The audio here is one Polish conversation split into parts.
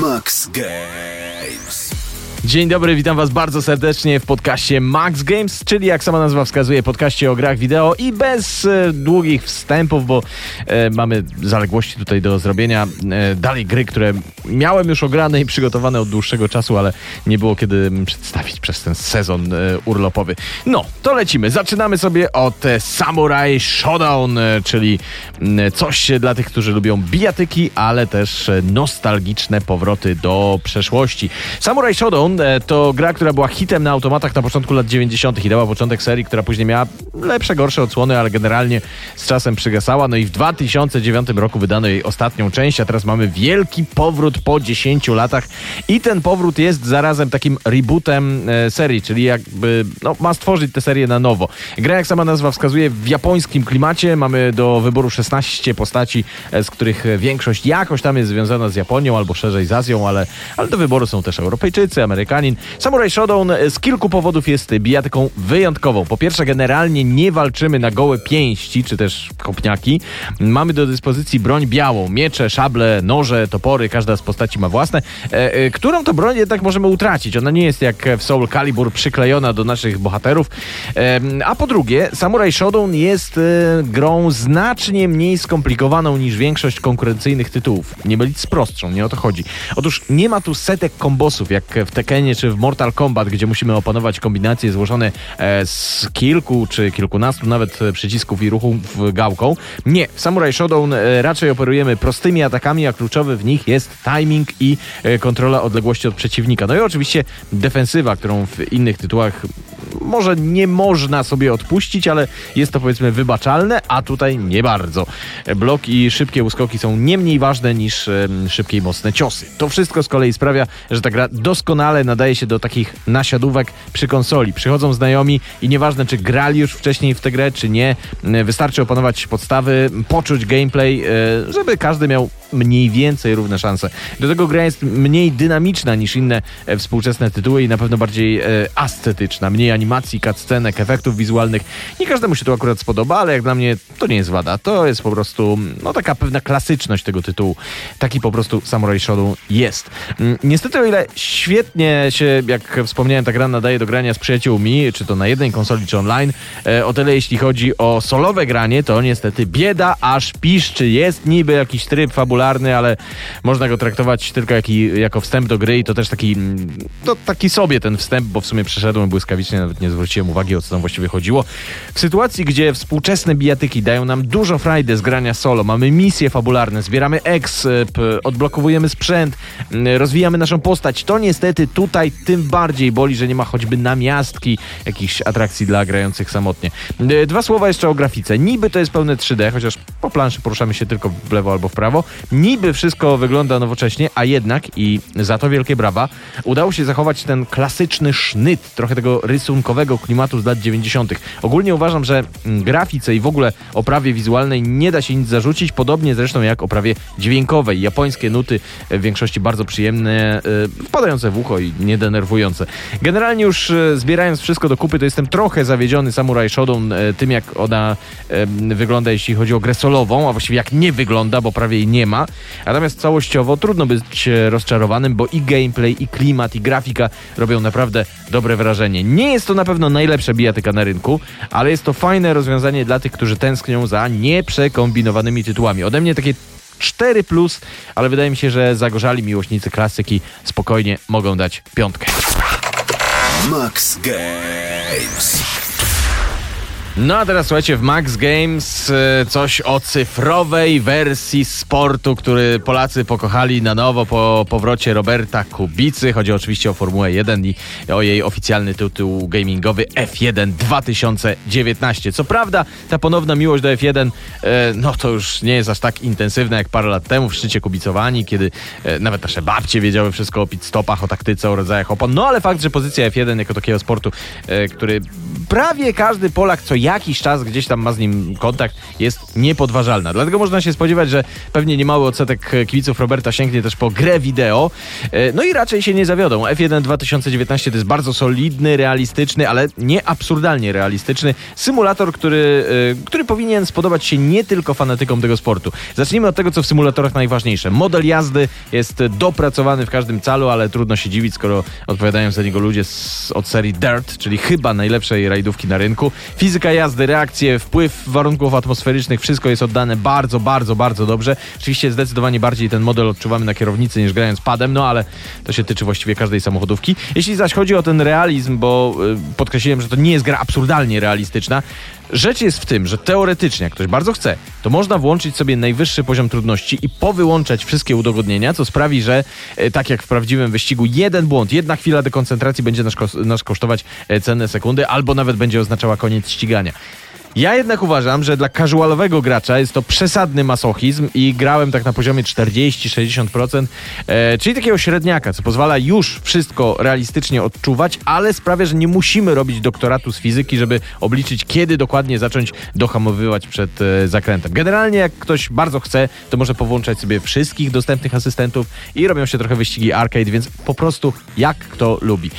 Max Games. Dzień dobry, witam Was bardzo serdecznie w podcaście Max Games, czyli jak sama nazwa wskazuje, podcaście o grach wideo i bez e, długich wstępów, bo e, mamy zaległości tutaj do zrobienia. E, dalej gry, które miałem już ograne i przygotowane od dłuższego czasu, ale nie było kiedy przedstawić przez ten sezon e, urlopowy. No, to lecimy. Zaczynamy sobie od e, Samurai Showdown, e, czyli coś dla tych, którzy lubią bijatyki, ale też nostalgiczne powroty do przeszłości. Samurai Showdown e, to gra, która była hitem na automatach na początku lat 90. i dała początek serii, która później miała lepsze, gorsze odsłony, ale generalnie z czasem przygasała. No i w 2009 roku wydano jej ostatnią część, a teraz mamy wielki powrót po 10 latach i ten powrót jest zarazem takim rebootem e, serii, czyli jakby no, ma stworzyć tę serię na nowo. Gra, jak sama nazwa wskazuje, w japońskim klimacie. Mamy do wyboru 16 postaci, e, z których większość jakoś tam jest związana z Japonią albo szerzej z Azją, ale, ale do wyboru są też Europejczycy, Amerykanin. Samurai Showdown e, z kilku powodów jest bijatyką wyjątkową. Po pierwsze, generalnie nie walczymy na gołe pięści, czy też kopniaki. Mamy do dyspozycji broń białą, miecze, szable, noże, topory, każda z postaci ma własne, e, e, którą to broń jednak możemy utracić. Ona nie jest jak w Soul Calibur przyklejona do naszych bohaterów. A po drugie, Samurai Showdown jest grą znacznie mniej skomplikowaną niż większość konkurencyjnych tytułów. Nie mylić z prostszą, nie o to chodzi. Otóż nie ma tu setek kombosów, jak w Czy w Mortal Kombat, gdzie musimy opanować kombinacje złożone e, z kilku czy kilkunastu nawet e, przycisków i ruchów gałką. Nie, w Samurai Showdown e, raczej operujemy prostymi atakami, a kluczowy w nich jest timing i kontrola odległości od przeciwnika. No i oczywiście defensywa, którą w innych tytułach może nie można sobie odpuścić, ale jest to powiedzmy wybaczalne, a tutaj nie bardzo. Blok i szybkie uskoki są nie mniej ważne niż szybkie i mocne ciosy. To wszystko z kolei sprawia, że ta gra doskonale nadaje się do takich nasiadówek przy konsoli. Przychodzą znajomi i nieważne czy grali już wcześniej w tę grę, czy nie, wystarczy opanować podstawy, poczuć gameplay, e, żeby każdy miał mniej więcej równe szanse. Do tego gra jest mniej dynamiczna niż inne e, współczesne tytuły i na pewno bardziej e, ascetyczna. Mniej animacji, cutscenek, efektów wizualnych. Nie każdemu się to akurat spodoba, ale jak dla mnie to nie jest wada. To jest po prostu no taka pewna klasyczność tego tytułu. Taki po prostu Samurai Shodown jest. Mm, Niestety o ile świetnie się, jak wspomniałem, ta gra nadaje do grania z przyjaciółmi, czy to na jednej konsoli, czy online, e, o tyle jeśli chodzi o solowe granie, to niestety bieda aż piszczy. Jest niby jakiś tryb fabularny, ale można go traktować tylko jako wstęp do gry i to też taki, mm, to taki sobie ten wstęp, bo w sumie przeszedłem błyskawicznie, nawet nie zwróciłem uwagi, o co tam właściwie chodziło. W sytuacji, gdzie współczesne bijatyki dają nam dużo frajdy z grania solo, mamy misje fabularne, zbieramy exp, odblokowujemy sprzęt, mm, rozwijamy naszą postać, to niestety tutaj tym bardziej boli, że nie ma choćby namiastki jakichś atrakcji dla grających samotnie. E, Dwa słowa jeszcze o grafice. Niby to jest pełne 3D, chociaż po planszy poruszamy się tylko w lewo albo w prawo. Niby wszystko wygląda nowocześnie, a jednak, i za to wielkie brawa, udało się zachować ten klasyczny sznyt, trochę tego rysunkowego klimatu z lat 90. Ogólnie uważam, że mm, grafice i w ogóle oprawie wizualnej nie da się nic zarzucić, podobnie zresztą jak oprawie dźwiękowej. Japońskie nuty e, w większości bardzo przyjemne, e, wpadające w ucho i niedenerwujące. Generalnie już e, zbierając wszystko do kupy, to jestem trochę zawiedziony Samurai Shodown tym, jak ona wygląda, jeśli chodzi o grę solową, a właściwie jak nie wygląda, bo prawie jej nie ma. Natomiast całościowo trudno być e, rozczarowanym, bo i gameplay, i klimat, i grafika robią naprawdę dobre wrażenie. Nie jest to na pewno najlepsza bijatyka na rynku, ale jest to fajne rozwiązanie dla tych, którzy tęsknią za nieprzekombinowanymi tytułami. Ode mnie takie 4 plus, ale wydaje mi się, że zagorzali miłośnicy klasyki spokojnie mogą dać piątkę. Max Games. No a teraz słuchajcie, w Max Games e, coś o cyfrowej wersji sportu, który Polacy pokochali na nowo po powrocie Roberta Kubicy. Chodzi oczywiście o Formułę 1 i o jej oficjalny tytuł gamingowy F1 2019. Co prawda ta ponowna miłość do F1 e, no to już nie jest aż tak intensywna jak parę lat temu w szczycie kubicowani, kiedy e, nawet nasze babcie wiedziały wszystko o pit stopach, o taktyce, o rodzajach opon. No ale fakt, że pozycja F1 jako takiego sportu, który prawie każdy Polak co jakiś czas gdzieś tam ma z nim kontakt, jest niepodważalna. Dlatego można się spodziewać, że pewnie niemały odsetek kibiców Roberta sięgnie też po grę wideo. E, no i raczej się nie zawiodą. F1 2019 to jest bardzo solidny, realistyczny, ale nie absurdalnie realistyczny symulator, który, e, który powinien spodobać się nie tylko fanatykom tego sportu. Zacznijmy od tego, co w symulatorach najważniejsze. Model jazdy jest dopracowany w każdym calu, ale trudno się dziwić, skoro odpowiadają za niego ludzie z, od serii Dirt, czyli chyba najlepszej rajdówki na rynku. Fizyka jazdy, reakcje, wpływ warunków atmosferycznych, wszystko jest oddane bardzo, bardzo, bardzo dobrze. Oczywiście zdecydowanie bardziej ten model odczuwamy na kierownicy niż grając padem, no ale to się tyczy właściwie każdej samochodówki. Jeśli zaś chodzi o ten realizm, bo y, podkreśliłem, że to nie jest gra absurdalnie realistyczna, Rzecz jest w tym, że teoretycznie, jak ktoś bardzo chce, to można włączyć sobie najwyższy poziom trudności i powyłączać wszystkie udogodnienia, co sprawi, że e, tak jak w prawdziwym wyścigu, jeden błąd, jedna chwila dekoncentracji będzie nas, kosztować e, cenne sekundy, albo nawet będzie oznaczała koniec ścigania. Ja jednak uważam, że dla casualowego gracza jest to przesadny masochizm i grałem tak na poziomie 40-60%, e, czyli takiego średniaka, co pozwala już wszystko realistycznie odczuwać, ale sprawia, że nie musimy robić doktoratu z fizyki, żeby obliczyć, kiedy dokładnie zacząć dohamowywać przed e, zakrętem. Generalnie jak ktoś bardzo chce, to może powłączać sobie wszystkich dostępnych asystentów i robią się trochę wyścigi arcade, więc po prostu jak kto lubi.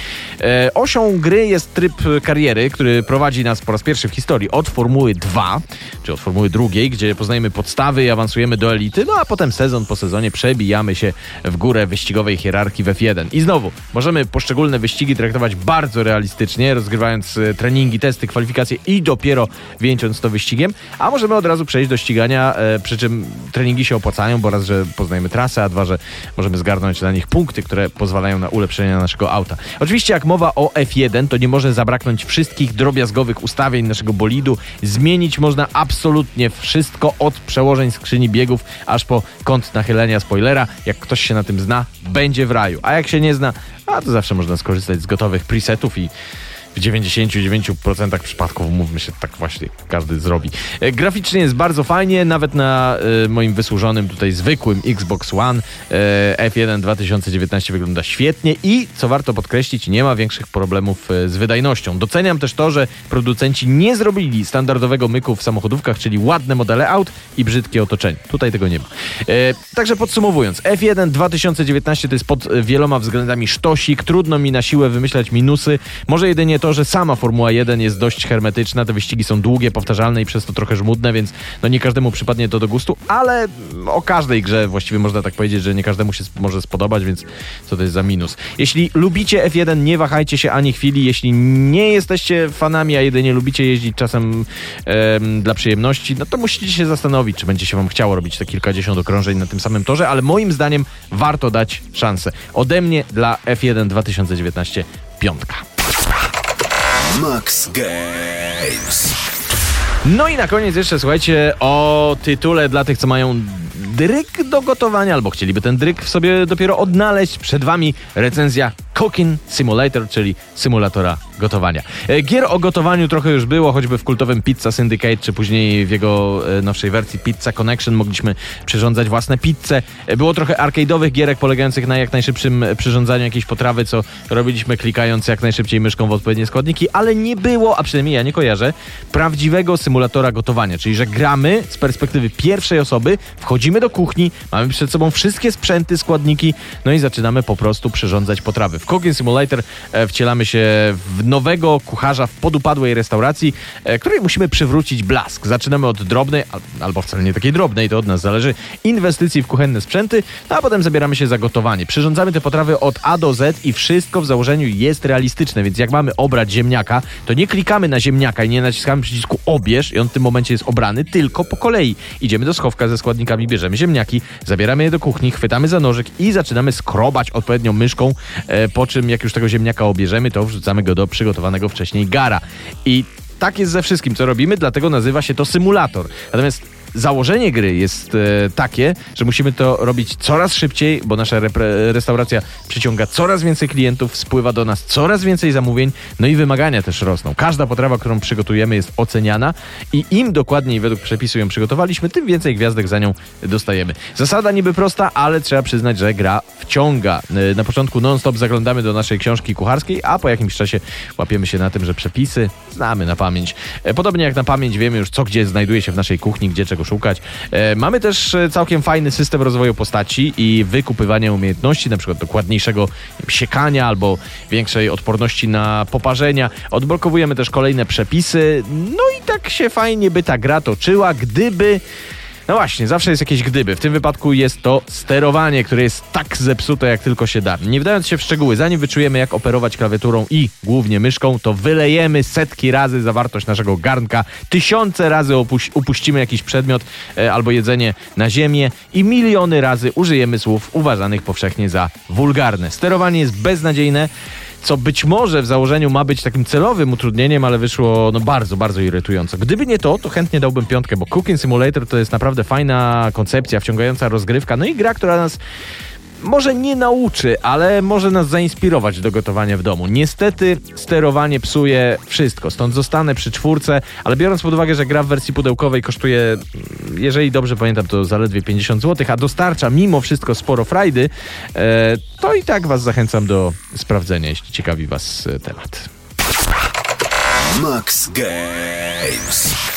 E, osią gry jest tryb kariery, który prowadzi nas po raz pierwszy w historii od Formuły 2, czy od Formuły drugiej, gdzie poznajemy podstawy i awansujemy do elity, no a potem sezon po sezonie przebijamy się w górę wyścigowej hierarchii w F1. I znowu, możemy poszczególne wyścigi traktować bardzo realistycznie, rozgrywając e, treningi, testy, kwalifikacje i dopiero wieńcząc to wyścigiem, a możemy od razu przejść do ścigania, e, przy czym treningi się opłacają, bo raz, że poznajemy trasę, a dwa, że możemy zgarnąć dla nich punkty, które pozwalają na ulepszenie naszego auta. Oczywiście jak mowa o F1, to nie może zabraknąć wszystkich drobiazgowych ustawień naszego bolidu, Zmienić można absolutnie wszystko od przełożeń skrzyni biegów aż po kąt nachylenia spoilera. Jak ktoś się na tym zna, będzie w raju. A jak się nie zna, a to zawsze można skorzystać z gotowych presetów i w 99% przypadków, mówmy się, tak właśnie każdy zrobi. E, graficznie jest bardzo fajnie, nawet na e, moim wysłużonym tutaj zwykłym Xbox One e, F1 2019 wygląda świetnie i, co warto podkreślić, nie ma większych problemów z wydajnością. Doceniam też to, że producenci nie zrobili standardowego myku w samochodówkach, czyli ładne modele aut i brzydkie otoczenie. Tutaj tego nie ma. Także podsumowując, F1 2019 to jest pod wieloma względami sztosik, trudno mi na siłę wymyślać minusy, może jedynie to, że sama Formuła 1 jest dość hermetyczna, te wyścigi są długie, powtarzalne i przez to trochę żmudne, więc no nie każdemu przypadnie to do gustu, ale o każdej grze właściwie można tak powiedzieć, że nie każdemu się może spodobać, więc co to jest za minus. Jeśli lubicie F1, nie wahajcie się ani chwili, jeśli nie jesteście fanami, a jedynie lubicie jeździć czasem em, dla przyjemności, no to musicie się zastanowić, czy będzie się wam chciało robić te kilkadziesiąt okrążeń na tym samym torze, ale moim zdaniem warto dać szansę. Ode mnie dla F1 2019 piątka. Max Games. No i na koniec jeszcze słuchajcie o tytule dla tych, co mają dryk do gotowania, albo chcieliby ten dryk w sobie dopiero odnaleźć. Przed wami recenzja Cooking Simulator, czyli symulatora gotowania. E, gier o gotowaniu trochę już było, choćby w kultowym Pizza Syndicate, czy później w jego e, nowszej wersji Pizza Connection mogliśmy przyrządzać własne pizze. E, było trochę arcade'owych gierek polegających na jak najszybszym przyrządzaniu jakiejś potrawy, co robiliśmy klikając jak najszybciej myszką w odpowiednie składniki, ale nie było, a przynajmniej ja nie kojarzę, prawdziwego symulatora gotowania, czyli że gramy z perspektywy pierwszej osoby, wchodzimy do kuchni, mamy przed sobą wszystkie sprzęty, składniki, no i zaczynamy po prostu przyrządzać potrawy. W Cooking Simulator wcielamy się w nowego kucharza w podupadłej restauracji, e, której musimy przywrócić blask. Zaczynamy od drobnej, albo wcale nie takiej drobnej, to od nas zależy, inwestycji w kuchenne sprzęty, no a potem zabieramy się za gotowanie. Przyrządzamy te potrawy od A do Z i wszystko w założeniu jest realistyczne, więc jak mamy obrać ziemniaka, to nie klikamy na ziemniaka i nie naciskamy przycisku obierz i on w tym momencie jest obrany, tylko po kolei. Idziemy do schowka ze składnikami, bierzemy ziemniaki, zabieramy je do kuchni, chwytamy za nożyk i zaczynamy skrobać odpowiednią myszką, e, po czym jak już tego ziemniaka obierzemy, to wrzucamy go do przygotowanego wcześniej gara. I tak jest ze wszystkim, co robimy, dlatego nazywa się to symulator. Natomiast założenie gry jest e, takie, że musimy to robić coraz szybciej, bo nasza restauracja przyciąga coraz więcej klientów, spływa do nas coraz więcej zamówień, no i wymagania też rosną. Każda potrawa, którą przygotujemy jest oceniana i im dokładniej według przepisu ją przygotowaliśmy, tym więcej gwiazdek za nią dostajemy. Zasada niby prosta, ale trzeba przyznać, że gra wciąga. E, Na początku non-stop zaglądamy do naszej książki kucharskiej, a po jakimś czasie łapiemy się na tym, że przepisy znamy na pamięć. E, Podobnie jak na pamięć wiemy już, co gdzie znajduje się w naszej kuchni, gdzie czego szukać. E, Mamy też e, całkiem fajny system rozwoju postaci i wykupywania umiejętności, na przykład dokładniejszego siekania albo większej odporności na poparzenia. Odblokowujemy też kolejne przepisy. No i tak się fajnie by ta gra toczyła, gdyby no właśnie, zawsze jest jakieś gdyby. W tym wypadku jest to sterowanie, które jest tak zepsute, jak tylko się da. Nie wdając się w szczegóły, zanim wyczujemy, jak operować klawiaturą i głównie myszką, to wylejemy setki razy zawartość naszego garnka, tysiące razy opuś- upuścimy jakiś przedmiot e, albo jedzenie na ziemię i miliony razy użyjemy słów uważanych powszechnie za wulgarne. Sterowanie jest beznadziejne co być może w założeniu ma być takim celowym utrudnieniem, ale wyszło no bardzo, bardzo irytująco. Gdyby nie to, to chętnie dałbym piątkę, bo Cooking Simulator to jest naprawdę fajna koncepcja, wciągająca rozgrywka, no i gra, która nas może nie nauczy, ale może nas zainspirować do gotowania w domu. Niestety sterowanie psuje wszystko, stąd zostanę przy czwórce, ale biorąc pod uwagę, że gra w wersji pudełkowej kosztuje, jeżeli dobrze pamiętam, to zaledwie 50 zł, a dostarcza mimo wszystko sporo frajdy, e, to i tak was zachęcam do sprawdzenia, jeśli ciekawi was e, temat. Max Games.